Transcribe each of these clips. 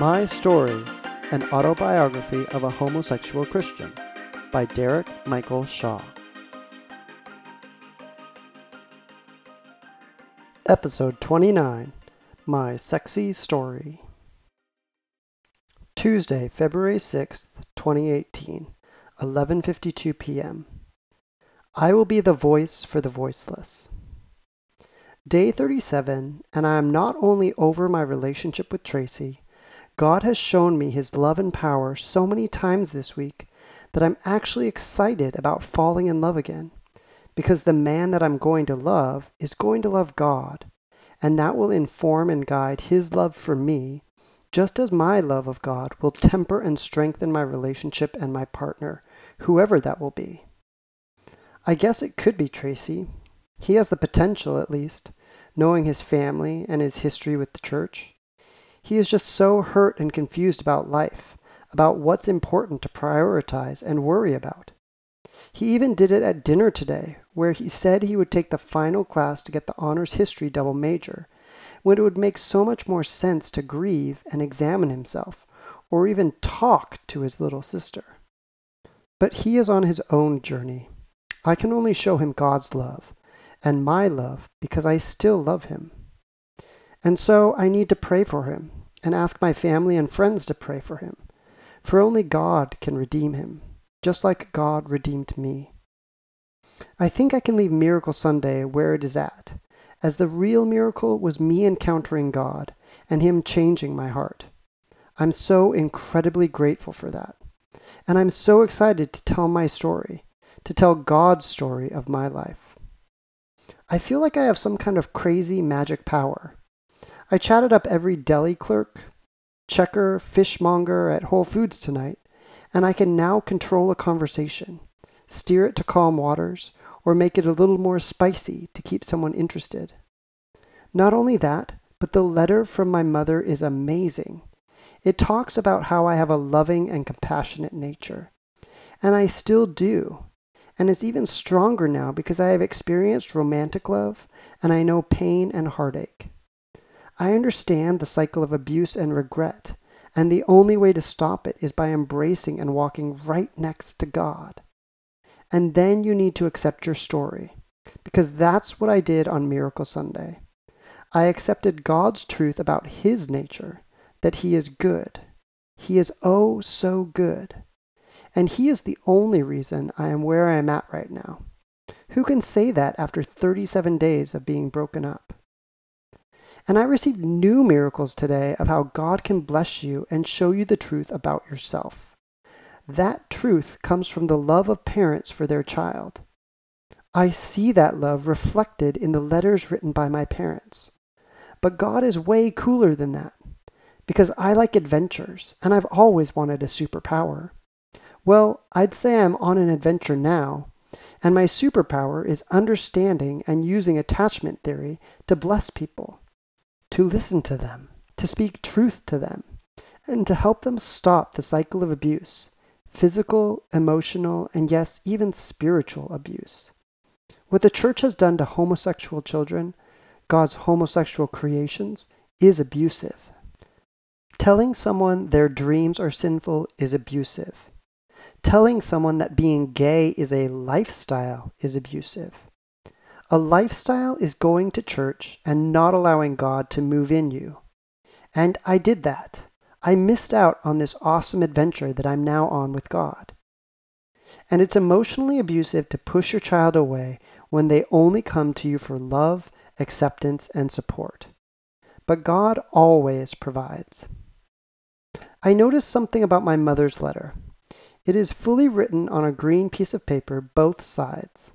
My Story An Autobiography of a Homosexual Christian by Derek Michael Shaw. Episode 29 My Sexy Story. Tuesday, February 6th, 2018, 11:52 p.m. I will be the voice for the voiceless. Day 37, and I am not only over my relationship with Tracy, God has shown me his love and power so many times this week that I'm actually excited about falling in love again because the man that I'm going to love is going to love God, and that will inform and guide his love for me, just as my love of God will temper and strengthen my relationship and my partner, whoever that will be. I guess it could be Tracy. He has the potential, at least, knowing his family and his history with the church. He is just so hurt and confused about life, about what's important to prioritize and worry about. He even did it at dinner today, where he said he would take the final class to get the honors history double major, when it would make so much more sense to grieve and examine himself, or even talk to his little sister. But he is on his own journey. I can only show him God's love and my love because I still love him. And so I need to pray for him and ask my family and friends to pray for him, for only God can redeem him, just like God redeemed me. I think I can leave Miracle Sunday where it is at, as the real miracle was me encountering God and Him changing my heart. I'm so incredibly grateful for that. And I'm so excited to tell my story, to tell God's story of my life. I feel like I have some kind of crazy magic power. I chatted up every deli clerk, checker, fishmonger at Whole Foods tonight, and I can now control a conversation, steer it to calm waters, or make it a little more spicy to keep someone interested. Not only that, but the letter from my mother is amazing. It talks about how I have a loving and compassionate nature. And I still do. And it's even stronger now because I have experienced romantic love and I know pain and heartache. I understand the cycle of abuse and regret, and the only way to stop it is by embracing and walking right next to God. And then you need to accept your story, because that's what I did on Miracle Sunday. I accepted God's truth about His nature, that He is good. He is oh so good. And He is the only reason I am where I am at right now. Who can say that after 37 days of being broken up? And I received new miracles today of how God can bless you and show you the truth about yourself. That truth comes from the love of parents for their child. I see that love reflected in the letters written by my parents. But God is way cooler than that. Because I like adventures, and I've always wanted a superpower. Well, I'd say I'm on an adventure now, and my superpower is understanding and using attachment theory to bless people to listen to them, to speak truth to them, and to help them stop the cycle of abuse physical, emotional, and yes, even spiritual abuse. What the church has done to homosexual children, God's homosexual creations, is abusive. Telling someone their dreams are sinful is abusive. Telling someone that being gay is a lifestyle is abusive. A lifestyle is going to church and not allowing God to move in you. And I did that. I missed out on this awesome adventure that I'm now on with God. And it's emotionally abusive to push your child away when they only come to you for love, acceptance, and support. But God always provides. I noticed something about my mother's letter. It is fully written on a green piece of paper, both sides.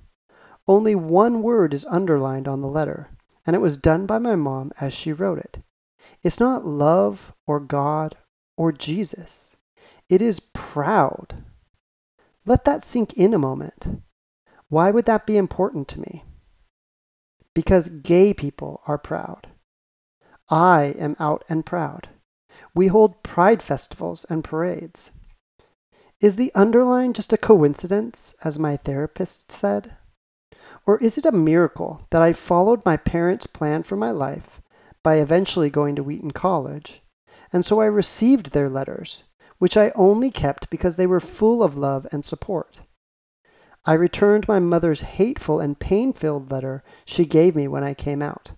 Only one word is underlined on the letter, and it was done by my mom as she wrote it. It's not love or God or Jesus. It is proud. Let that sink in a moment. Why would that be important to me? Because gay people are proud. I am out and proud. We hold pride festivals and parades. Is the underline just a coincidence, as my therapist said? Or is it a miracle that I followed my parents' plan for my life by eventually going to Wheaton College and so I received their letters, which I only kept because they were full of love and support. I returned my mother's hateful and pain filled letter she gave me when I came out,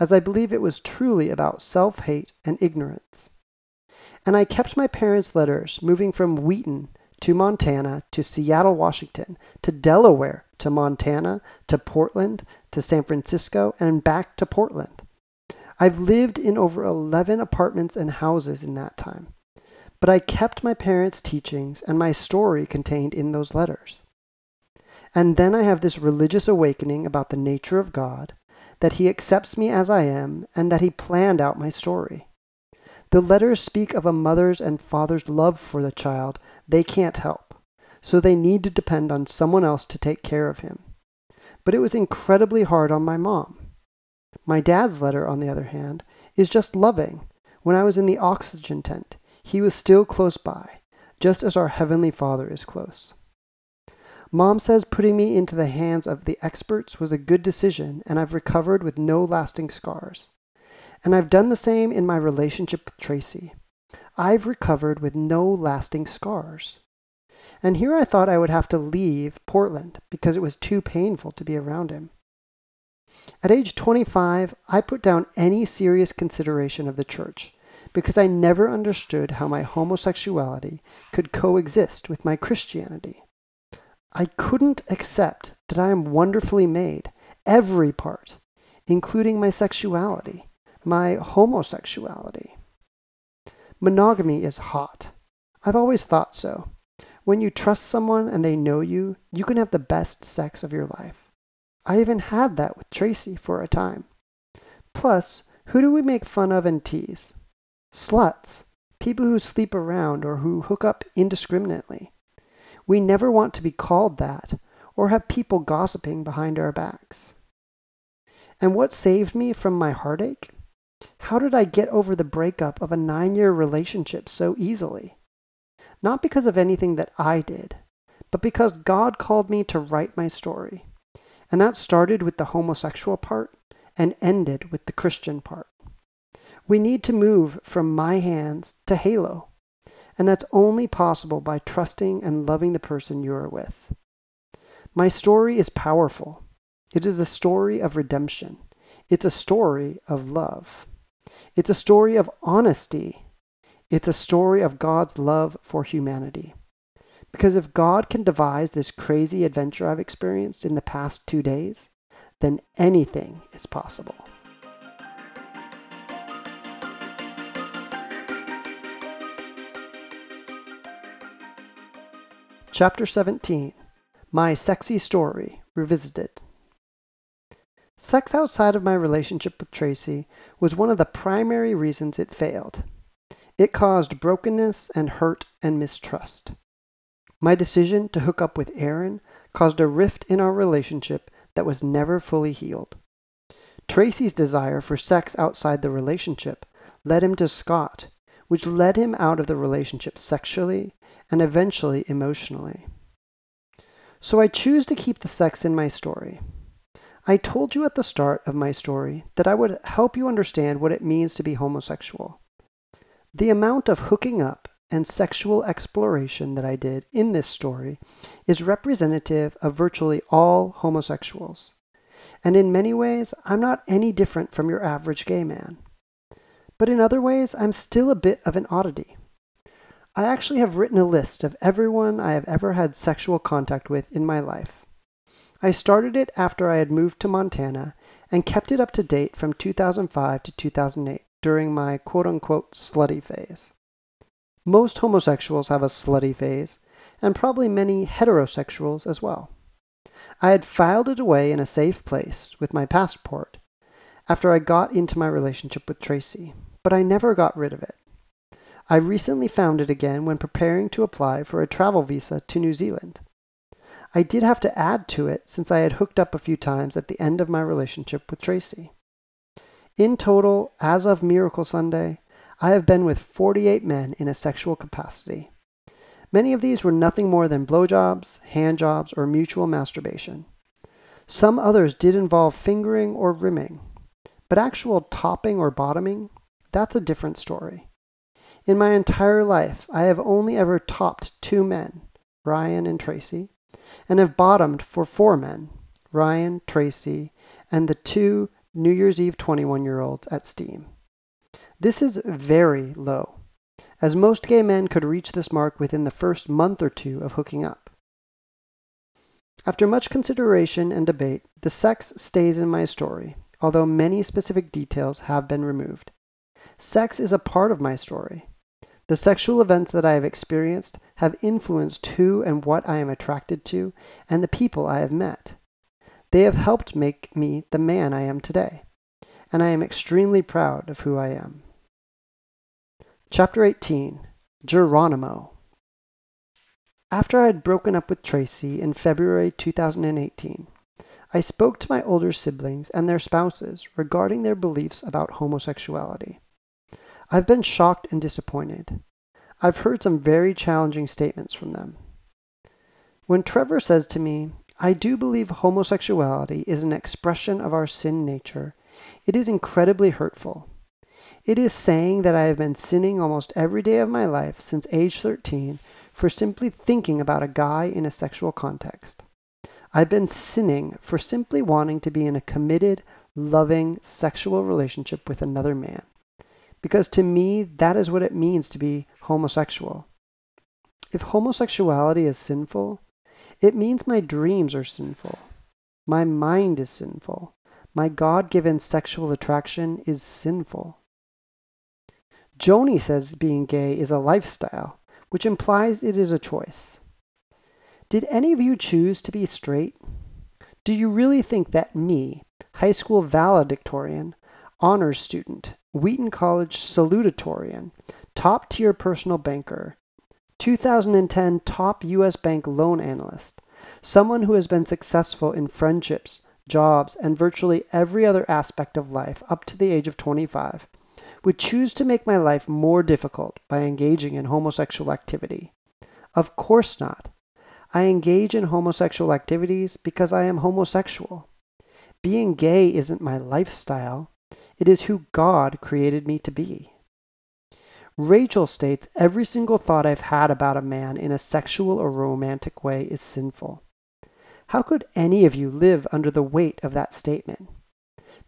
as I believe it was truly about self hate and ignorance. And I kept my parents' letters moving from Wheaton to Montana to Seattle, Washington, to Delaware, to Montana, to Portland, to San Francisco, and back to Portland. I've lived in over 11 apartments and houses in that time, but I kept my parents' teachings and my story contained in those letters. And then I have this religious awakening about the nature of God, that He accepts me as I am, and that He planned out my story. The letters speak of a mother's and father's love for the child they can't help, so they need to depend on someone else to take care of him. But it was incredibly hard on my mom. My dad's letter, on the other hand, is just loving. When I was in the oxygen tent, he was still close by, just as our Heavenly Father is close. Mom says putting me into the hands of the experts was a good decision, and I've recovered with no lasting scars. And I've done the same in my relationship with Tracy. I've recovered with no lasting scars. And here I thought I would have to leave Portland because it was too painful to be around him. At age 25, I put down any serious consideration of the church because I never understood how my homosexuality could coexist with my Christianity. I couldn't accept that I am wonderfully made, every part, including my sexuality, my homosexuality. Monogamy is hot. I've always thought so. When you trust someone and they know you, you can have the best sex of your life. I even had that with Tracy for a time. Plus, who do we make fun of and tease? Sluts, people who sleep around or who hook up indiscriminately. We never want to be called that or have people gossiping behind our backs. And what saved me from my heartache? How did I get over the breakup of a nine year relationship so easily? Not because of anything that I did, but because God called me to write my story. And that started with the homosexual part and ended with the Christian part. We need to move from my hands to halo. And that's only possible by trusting and loving the person you are with. My story is powerful. It is a story of redemption. It's a story of love. It's a story of honesty. It's a story of God's love for humanity. Because if God can devise this crazy adventure I've experienced in the past two days, then anything is possible. Chapter 17 My Sexy Story Revisited. Sex outside of my relationship with Tracy was one of the primary reasons it failed. It caused brokenness and hurt and mistrust. My decision to hook up with Aaron caused a rift in our relationship that was never fully healed. Tracy's desire for sex outside the relationship led him to Scott, which led him out of the relationship sexually and eventually emotionally. So I choose to keep the sex in my story. I told you at the start of my story that I would help you understand what it means to be homosexual. The amount of hooking up and sexual exploration that I did in this story is representative of virtually all homosexuals. And in many ways, I'm not any different from your average gay man. But in other ways, I'm still a bit of an oddity. I actually have written a list of everyone I have ever had sexual contact with in my life. I started it after I had moved to Montana and kept it up to date from 2005 to 2008 during my quote unquote slutty phase. Most homosexuals have a slutty phase, and probably many heterosexuals as well. I had filed it away in a safe place with my passport after I got into my relationship with Tracy, but I never got rid of it. I recently found it again when preparing to apply for a travel visa to New Zealand. I did have to add to it since I had hooked up a few times at the end of my relationship with Tracy. In total, as of Miracle Sunday, I have been with 48 men in a sexual capacity. Many of these were nothing more than blowjobs, handjobs, or mutual masturbation. Some others did involve fingering or rimming, but actual topping or bottoming, that's a different story. In my entire life, I have only ever topped two men, Ryan and Tracy, and have bottomed for four men, Ryan, Tracy, and the two New Year's Eve 21 year olds at Steam. This is very low, as most gay men could reach this mark within the first month or two of hooking up. After much consideration and debate, the sex stays in my story, although many specific details have been removed. Sex is a part of my story. The sexual events that I have experienced have influenced who and what I am attracted to and the people I have met. They have helped make me the man I am today, and I am extremely proud of who I am. Chapter 18 Geronimo After I had broken up with Tracy in February 2018, I spoke to my older siblings and their spouses regarding their beliefs about homosexuality. I've been shocked and disappointed. I've heard some very challenging statements from them. When Trevor says to me, I do believe homosexuality is an expression of our sin nature, it is incredibly hurtful. It is saying that I have been sinning almost every day of my life since age 13 for simply thinking about a guy in a sexual context. I've been sinning for simply wanting to be in a committed, loving sexual relationship with another man because to me, that is what it means to be homosexual. If homosexuality is sinful, it means my dreams are sinful. My mind is sinful. My God given sexual attraction is sinful. Joni says being gay is a lifestyle, which implies it is a choice. Did any of you choose to be straight? Do you really think that me, high school valedictorian, honors student, Wheaton College salutatorian, top tier personal banker, 2010 top U.S. Bank loan analyst, someone who has been successful in friendships, jobs, and virtually every other aspect of life up to the age of 25, would choose to make my life more difficult by engaging in homosexual activity. Of course not. I engage in homosexual activities because I am homosexual. Being gay isn't my lifestyle, it is who God created me to be. Rachel states every single thought I've had about a man in a sexual or romantic way is sinful. How could any of you live under the weight of that statement?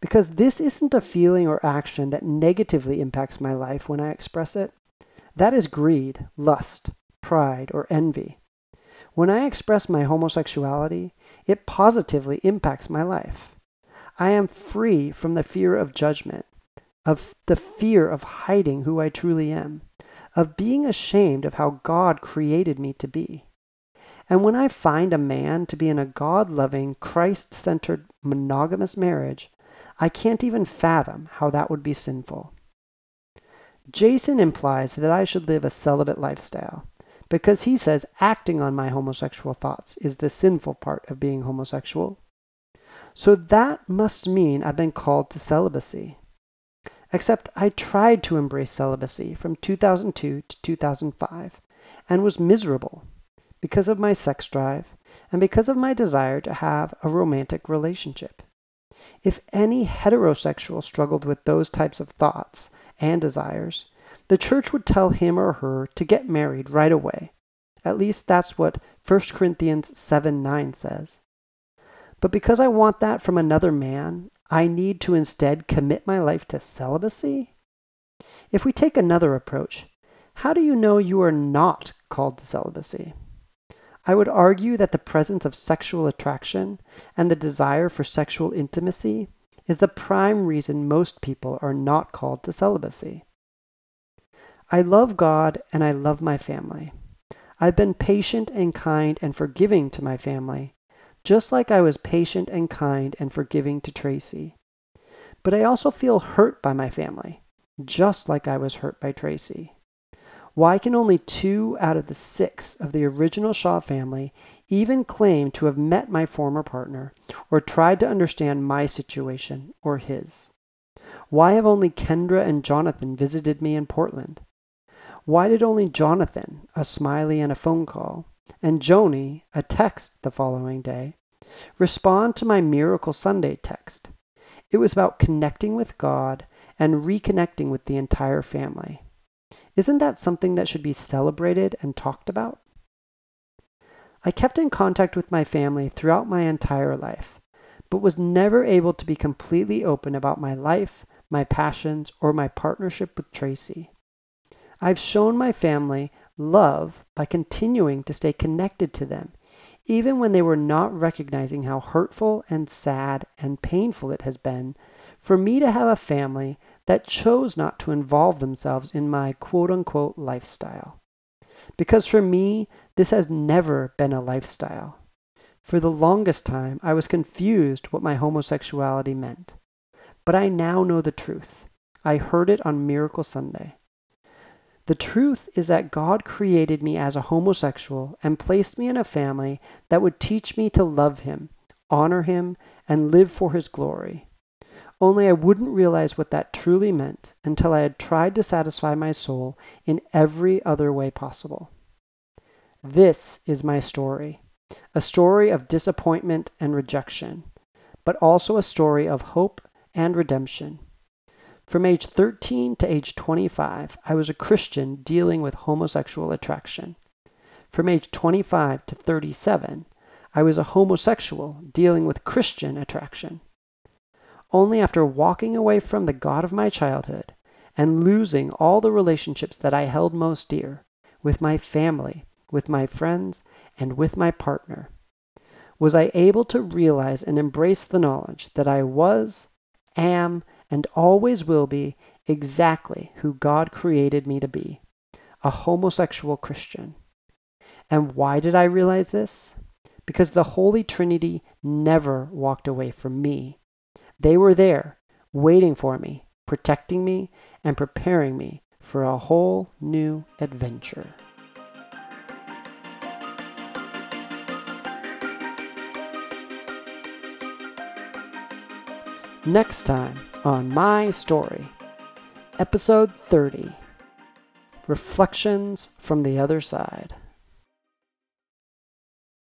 Because this isn't a feeling or action that negatively impacts my life when I express it. That is greed, lust, pride, or envy. When I express my homosexuality, it positively impacts my life. I am free from the fear of judgment, of the fear of hiding who I truly am, of being ashamed of how God created me to be. And when I find a man to be in a God loving, Christ centered, monogamous marriage, I can't even fathom how that would be sinful. Jason implies that I should live a celibate lifestyle because he says acting on my homosexual thoughts is the sinful part of being homosexual so that must mean I've been called to celibacy. Except I tried to embrace celibacy from 2002 to 2005 and was miserable because of my sex drive and because of my desire to have a romantic relationship. If any heterosexual struggled with those types of thoughts and desires, the church would tell him or her to get married right away. At least that's what 1 Corinthians 7 9 says. But because I want that from another man, I need to instead commit my life to celibacy? If we take another approach, how do you know you are not called to celibacy? I would argue that the presence of sexual attraction and the desire for sexual intimacy is the prime reason most people are not called to celibacy. I love God and I love my family. I've been patient and kind and forgiving to my family, just like I was patient and kind and forgiving to Tracy. But I also feel hurt by my family, just like I was hurt by Tracy. Why can only two out of the six of the original Shaw family even claim to have met my former partner or tried to understand my situation or his? Why have only Kendra and Jonathan visited me in Portland? Why did only Jonathan, a smiley and a phone call, and Joni, a text the following day, respond to my Miracle Sunday text. It was about connecting with God and reconnecting with the entire family. Isn't that something that should be celebrated and talked about? I kept in contact with my family throughout my entire life, but was never able to be completely open about my life, my passions, or my partnership with Tracy. I've shown my family love by continuing to stay connected to them, even when they were not recognizing how hurtful and sad and painful it has been for me to have a family that chose not to involve themselves in my quote unquote lifestyle. Because for me, this has never been a lifestyle. For the longest time, I was confused what my homosexuality meant. But I now know the truth. I heard it on Miracle Sunday. The truth is that God created me as a homosexual and placed me in a family that would teach me to love Him, honor Him, and live for His glory. Only I wouldn't realize what that truly meant until I had tried to satisfy my soul in every other way possible. This is my story a story of disappointment and rejection, but also a story of hope and redemption. From age 13 to age 25, I was a Christian dealing with homosexual attraction. From age 25 to 37, I was a homosexual dealing with Christian attraction. Only after walking away from the God of my childhood and losing all the relationships that I held most dear with my family, with my friends, and with my partner was I able to realize and embrace the knowledge that I was, am, and always will be exactly who God created me to be a homosexual Christian. And why did I realize this? Because the Holy Trinity never walked away from me. They were there, waiting for me, protecting me, and preparing me for a whole new adventure. Next time on My Story, Episode 30 Reflections from the Other Side.